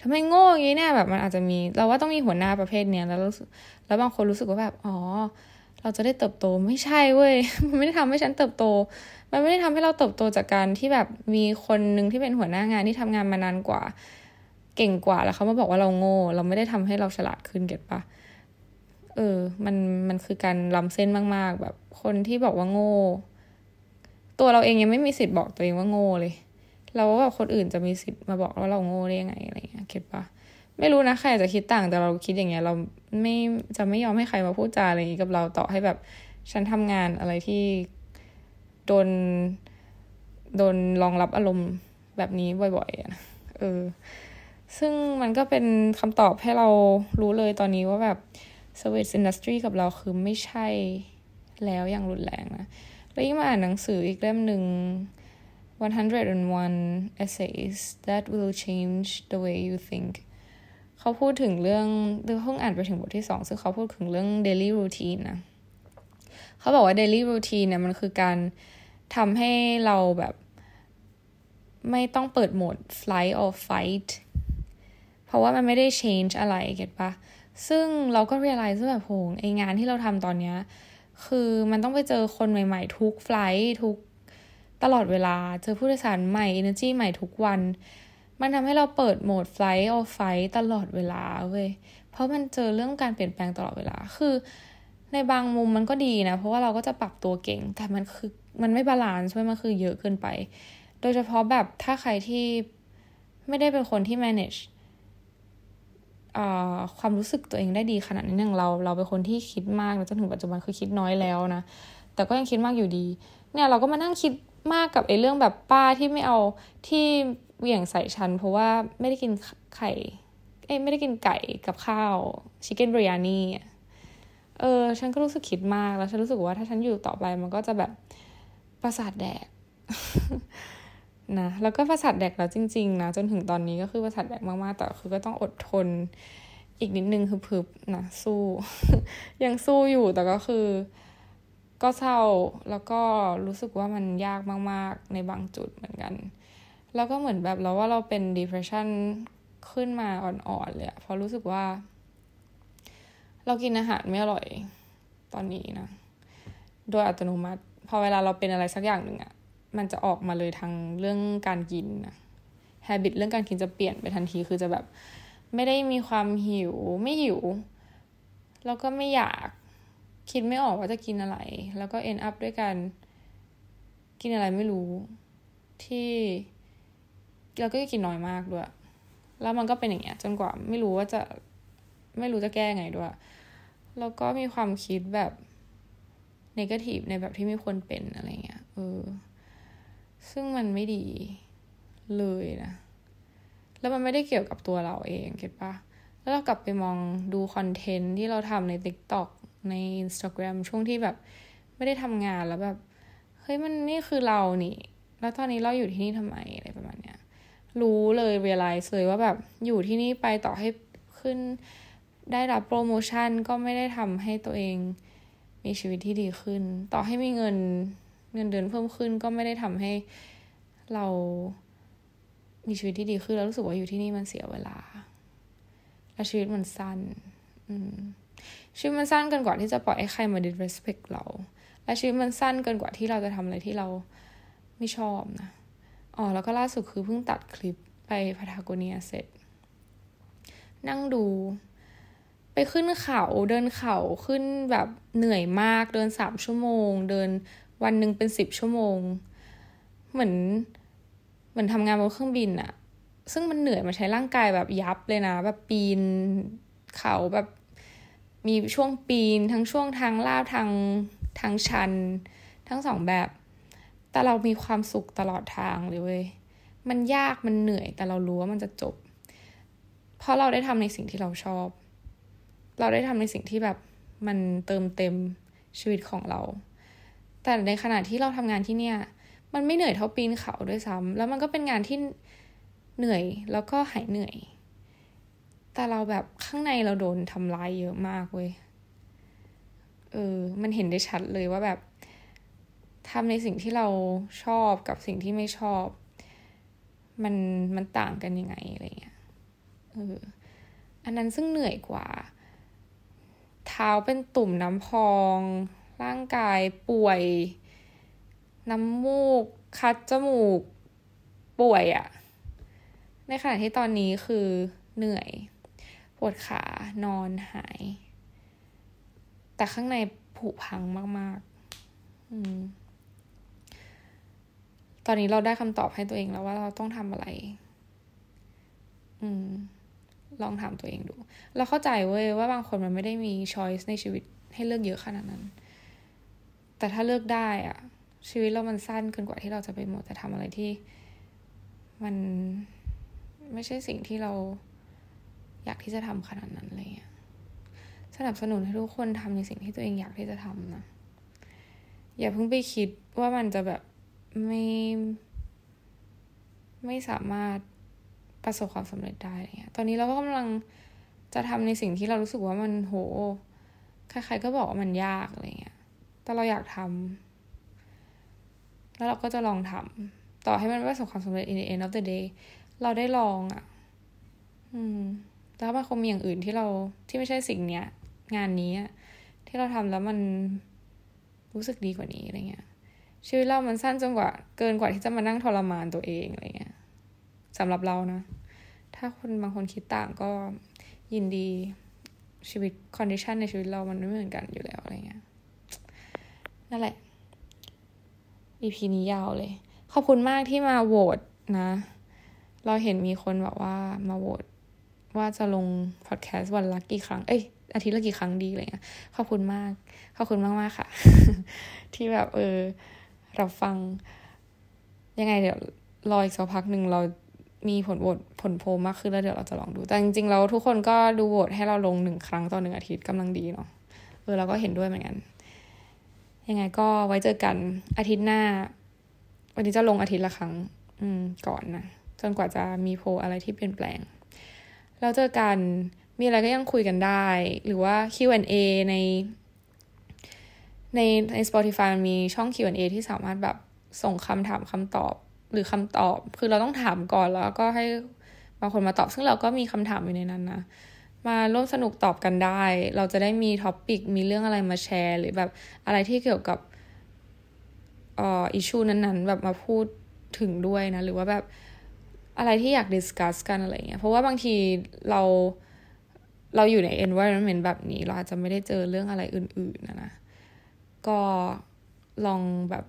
ทำไมโง่อย่างนี้เนี่ยแบบมันอาจจะมีเราว่าต้องมีหัวหน้าประเภทเนี้ยแล้วรู้สึกแล้วบางคนรู้สึกว่าแบบอ๋อเราจะได้เติบโตไม่ใช่เว้ยมันไม่ได้ทำให้ฉันเติบโต มันไม่ได้ทำให้เราเติบโตจากการที่แบบมีคนหนึ่งที่เป็นหัวหน้างานที่ทำงานมานานกว่า เก่งกว่าแล้วเขามาบอกว่าเราโง่ เราไม่ได้ทำให้เราฉลาดขึ้นเก็ตปะ เออ มันมันคือการล้ำเส้นมาก ๆ แบบคนที่บอกว่าโง่ ตัวเราเองยังไม่มีสิทธิ์บอกตัวเองว่าโง่เลย เราว่าแบบคนอื่นจะมีสิทธิ์มาบอกว่าเราโง่ได้ยังไงอะไรเงี้ยเก็ตปะไม่รู้นะใครจะคิดต่างแต่เราคิดอย่างเงี้ย เราไม่จะไม่ยอมให้ใครมาพูดจาอะไรกับเราต่อให้แบบฉันทำงานอะไรที่โดนโดนรองรับอารมณ์แบบนี้บ่อยๆอะเออ ซึ่งมันก็เป็นคำตอบให้เรารู้เลยตอนนี้ว่าแบบ service industry กับเราคือไม่ใช่แล้วอย่างรุนแรงนะ แล้วยิ่งมาอ่านหนังสืออีกเล่มหนึ่ง101 essays that will change the way you think เขาพูดถึงเรื่องเรื่อเพิ่งอ่านไปถึงบทที่สองซึ่งเขาพูดถึงเรื่อง daily routine นะ เขาบอกว่า daily routine เนี่ยมันคือการทำให้เราแบบไม่ต้องเปิดโหมด flight or fight เพราะว่ามันไม่ได้ change อะไรเก็ตปะ ซึ่งเราก็ realize ว่าแบบโหไองานที่เราทำตอนเนี้ย คือมันต้องไปเจอคนใหม่ๆ ทุก flight ทุกตลอดเวลา เจอผู้โดยสารใหม่ energy ใหม่ทุกวัน มันทำให้เราเปิดโหมด fight or flight ตลอดเวลาเว้ย เพราะมันเจอเรื่องการเปลี่ยนแปลงตลอดเวลา คือในบางมุมมันก็ดีนะ เพราะว่าเราก็จะปรับตัวเก่ง แต่มันคือมันไม่ balance เว้ยมันคือเยอะเกินไป โดยเฉพาะแบบถ้าใครที่ไม่ได้เป็นคนที่ manage ความรู้สึกตัวเองได้ดีขนาดนี้อย่างเรา เราเป็นคนที่คิดมากจนถึงปัจจุบันคือคิดน้อยแล้วนะแต่ก็ยังคิดมากอยู่ดี เนี่ยเราก็มานั่งคิดมากกับไอ้เรื่องแบบป้าที่ไม่เอาที่เหวี่ยงใส่ฉัน เพราะว่าไม่ได้กินไข่เอ้ไม่ได้กินไก่กับข้าวชิคเก้นบริยานีเออฉันก็รู้สึกคิดมากแล้วฉันรู้สึกว่าถ้าฉันอยู่ต่อไปมันก็จะแบบประสาทแดก นะแล้วก็ประสาทแดกแล้วจริงๆนะจนถึงตอนนี้ก็คือประสาทแดกมากๆแต่คือก็ต้องอดทนอีกนิดนึงคือพึบนะสู้ ยังสู้อยู่แต่ก็คือ ก็เศร้าแล้วก็รู้สึกว่ามันยากมากๆในบางจุดเหมือนกัน แล้วก็เหมือนแบบเราว่าเราเป็น depression ขึ้นมาอ่อนๆเลยเพราะรู้สึกว่า เรากินอาหารไม่อร่อยตอนนี้นะ โดยอัตโนมัติ พอเวลาเราเป็นอะไรสักอย่างหนึ่งอะ มันจะออกมาเลยทางเรื่องการกินนะ habit เรื่องการกินจะเปลี่ยนไปทันทีคือจะแบบ ไม่ได้มีความหิว ไม่หิว แล้วก็ไม่อยากคิดไม่ออกว่าจะกินอะไร แล้วก็ end up ด้วยกันกินอะไรไม่รู้ ที่เราก็กินน้อยมากด้วย แล้วมันก็เป็นอย่างเงี้ย จนกว่าไม่รู้ว่าจะไม่รู้จะแก้ไงด้วย แล้วก็มีความคิดแบบนกาทีฟในแบบที่ไม่ควรเป็นอะไรเงี้ย เออ ซึ่งมันไม่ดีเลยนะ แล้วมันไม่ได้เกี่ยวกับตัวเราเองเก็ตปะแล้วเรากลับไปมองดูคอนเทนต์ที่เราทำใน TikTok ใน Instagram ช่วงที่แบบไม่ได้ทำงานแล้วแบบเฮ้ยมันนี่คือเรานี่ แล้วตอนนี้เราอยู่ที่นี่ทำไมอะไรประมาณเนี้ย รู้เลยเรียลไลซ์เลยว่าแบบอยู่ที่นี่ไปต่อให้ขึ้นได้รับโปรโมชั่นก็ไม่ได้ทำให้ตัวเองมีชีวิตที่ดีขึ้น ต่อให้มีเงิน เงินเดือนเพิ่มขึ้นก็ไม่ได้ทำให้เรามีชีวิตที่ดีขึ้นแล้วรู้สึกว่าอยู่ที่นี่มันเสียเวลา และชีวิตมันสั้นอืมชีวิตมันสั้นเกินกว่าที่จะปล่อยให้ใครมา disrespect เรา และชีวิตมันสั้นเกินกว่าที่เราจะทำอะไรที่เราไม่ชอบนะอ๋อแล้วก็ล่าสุดคือเพิ่งตัดคลิปไปพาทาโกเนียเสร็จ นั่งดู ไปขึ้นเขาเดินเขาขึ้นแบบเหนื่อยมากเดินสามชั่วโมง เดิน วันหนึ่งเป็นสิบชั่วโมง เหมือนเหมือนทำงานบนเครื่องบินอะซึ่งมันเหนื่อยมันใช้ร่างกายแบบยับเลยนะ แบบปีนเขาแบบมีช่วงปีนทั้งช่วงทางลาบทางทางชัน ทั้งสองแบบ แต่เรามีความสุขตลอดทางเลยเว้ยมันยากมันเหนื่อยแต่เรารู้ว่ามันจะจบ เพราะเราได้ทำในสิ่งที่เราชอบ เราได้ทำในสิ่งที่แบบมันเติมเต็มชีวิตของเรา แต่ในขณะที่เราทำงานที่เนี่ย มันไม่เหนื่อยเท่าปีนเขาด้วยซ้ำแล้วมันก็เป็นงานที่เหนื่อยแล้วก็หายเหนื่อย แต่เราแบบข้างในเราโดนทำร้ายเยอะมากเว้ย เออ มันเห็นได้ชัดเลยว่าแบบทำในสิ่งที่เราชอบกับสิ่งที่ไม่ชอบ มันมันต่างกันยังไงอะไรเงี้ยเอออันนั้นซึ่งเหนื่อยกว่า เท้าเป็นตุ่มน้ำพอง ร่างกายป่วย น้ำมูก คัดจมูก ป่วยอะในขณะที่ตอนนี้คือเหนื่อย ปวดขานอนหาย แต่ข้างในผุพังมากๆอืมตอนนี้เราได้คำตอบให้ตัวเองแล้วว่าเราต้องทำอะไร อืม ลองถามตัวเองดู เราเข้าใจเว้ยว่าบางคนมันไม่ได้มีช้อยส์ในชีวิตให้เลือกเยอะขนาดนั้น แต่ถ้าเลือกได้อะชีวิตเรามันสั้นเกินกว่าที่เราจะไปหมดแต่ทำอะไรที่ มันไม่ใช่สิ่งที่เราอยากที่จะทำขนาดนั้นเลยสนับสนุนให้ทุกคนทำในสิ่งที่ตัวเองอยากที่จะทำนะอย่าเพิ่งไปคิดว่ามันจะแบบไม่ไม่สามารถประสบความสำเร็จได้อะไรเงี้ย ตอนนี้เราก็กำลังจะทำในสิ่งที่เรารู้สึกว่ามันโห ใครๆก็บอกว่ามันยากอะไรเงี้ย แต่เราอยากทำแล้วเราก็จะลองทำต่อให้มันไม่ประสบความสำเร็จ in the end of the day เราได้ลองอะ่ะ อืมแล้วมันคงมีอย่างอื่นที่เราที่ไม่ใช่สิ่งเนี้ย งานนี้ที่เราทำแล้วมันรู้สึกดีกว่านี้อะไรเงี้ยชีวิตเรามันสั้นจนกว่า เกินกว่าที่จะมานั่งทรมานตัวเองอะไรเงี้ยสำหรับเรานะ ถ้าคนบางคนคิดต่างก็ยินดีชีวิต condition ในชีวิตเรามันไม่เหมือนกันอยู่แล้วอะไรเงี้ย นั่นแหละ EP นี้ยาวเลย ขอบคุณมากที่มาโหวตนะ เราเห็นมีคนแบบว่ามาโหวตว่าจะลงพอดแคสต์วันละกี่ครั้ง เอ้ยอาทิตย์ละกี่ครั้งดีอะไรเงี้ย ขอบคุณมาก ขอบคุณมากมากค่ะ ที่แบบเออเราฟัง ยังไงเดี๋ยวรออีกสักพักหนึ่งเรามีผลโหวตผลโพลมากขึ้นแล้วเดี๋ยวเราจะลองดู แต่จริงๆแล้วทุกคนก็ดูโหวตให้เราลงหนึ่งครั้งต่อหนึ่งอาทิตย์กำลังดีเนาะ เออเราก็เห็นด้วยเหมือนกัน ยังไงก็ไว้เจอกันอาทิตย์หน้า วันนี้จะลงอาทิตย์ละครั้ง อืม ก่อนนะจนกว่าจะมีโพลอะไรที่เปลี่ยนแปลง แล้วเจอกันมีอะไรก็ยังคุยกันได้ หรือว่า Q&A ใน ในใน Spotify มันมีช่อง Q&A ที่สามารถแบบส่งคำถามคำตอบ หรือคำตอบ คือเราต้องถามก่อนแล้วก็ให้บางคนมาตอบ ซึ่งเราก็มีคำถามอยู่ในนั้นนะ มาร่วมสนุกตอบกันได้ เราจะได้มี topic มีเรื่องอะไรมาแชร์ หรือแบบอะไรที่เกี่ยวกับเอ่อ issue นั้นๆ แบบมาพูดถึงด้วยนะ หรือว่าแบบอะไรที่อยาก discuss กันอะไรเงี้ย เพราะว่าบางทีเราเราอยู่ใน environment แบบนี้ เราอาจจะไม่ได้เจอเรื่องอะไรอื่นๆนะนะ ก็ลองแบบ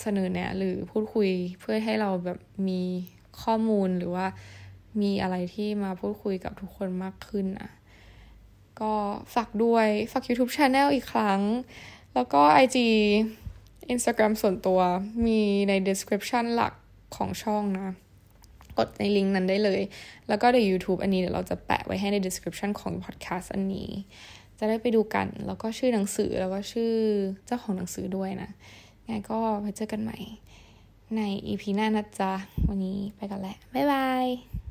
เสนอแนะหรือพูดคุยเพื่อให้เราแบบมีข้อมูลหรือว่า มีอะไรที่มาพูดคุยกับทุกคนมากขึ้นนะก็ฝากด้วย ฝาก YouTube Channel อีกครั้ง แล้วก็ IG Instagram ส่วนตัวมีใน description หลักของช่องนะ กดในลิงก์นั้นได้เลย แล้วก็ใน YouTube อันนี้เดี๋ยวเราจะแปะไว้ให้ใน description ของ podcast อันนี้ จะได้ไปดูกัน แล้วก็ชื่อหนังสือแล้วก็ชื่อเจ้าของหนังสือด้วยนะไงก็ไปเจอกันใหม่ใน EP หน้านะจ๊ะ วันนี้ไปกันแหละ บ๊ายบาย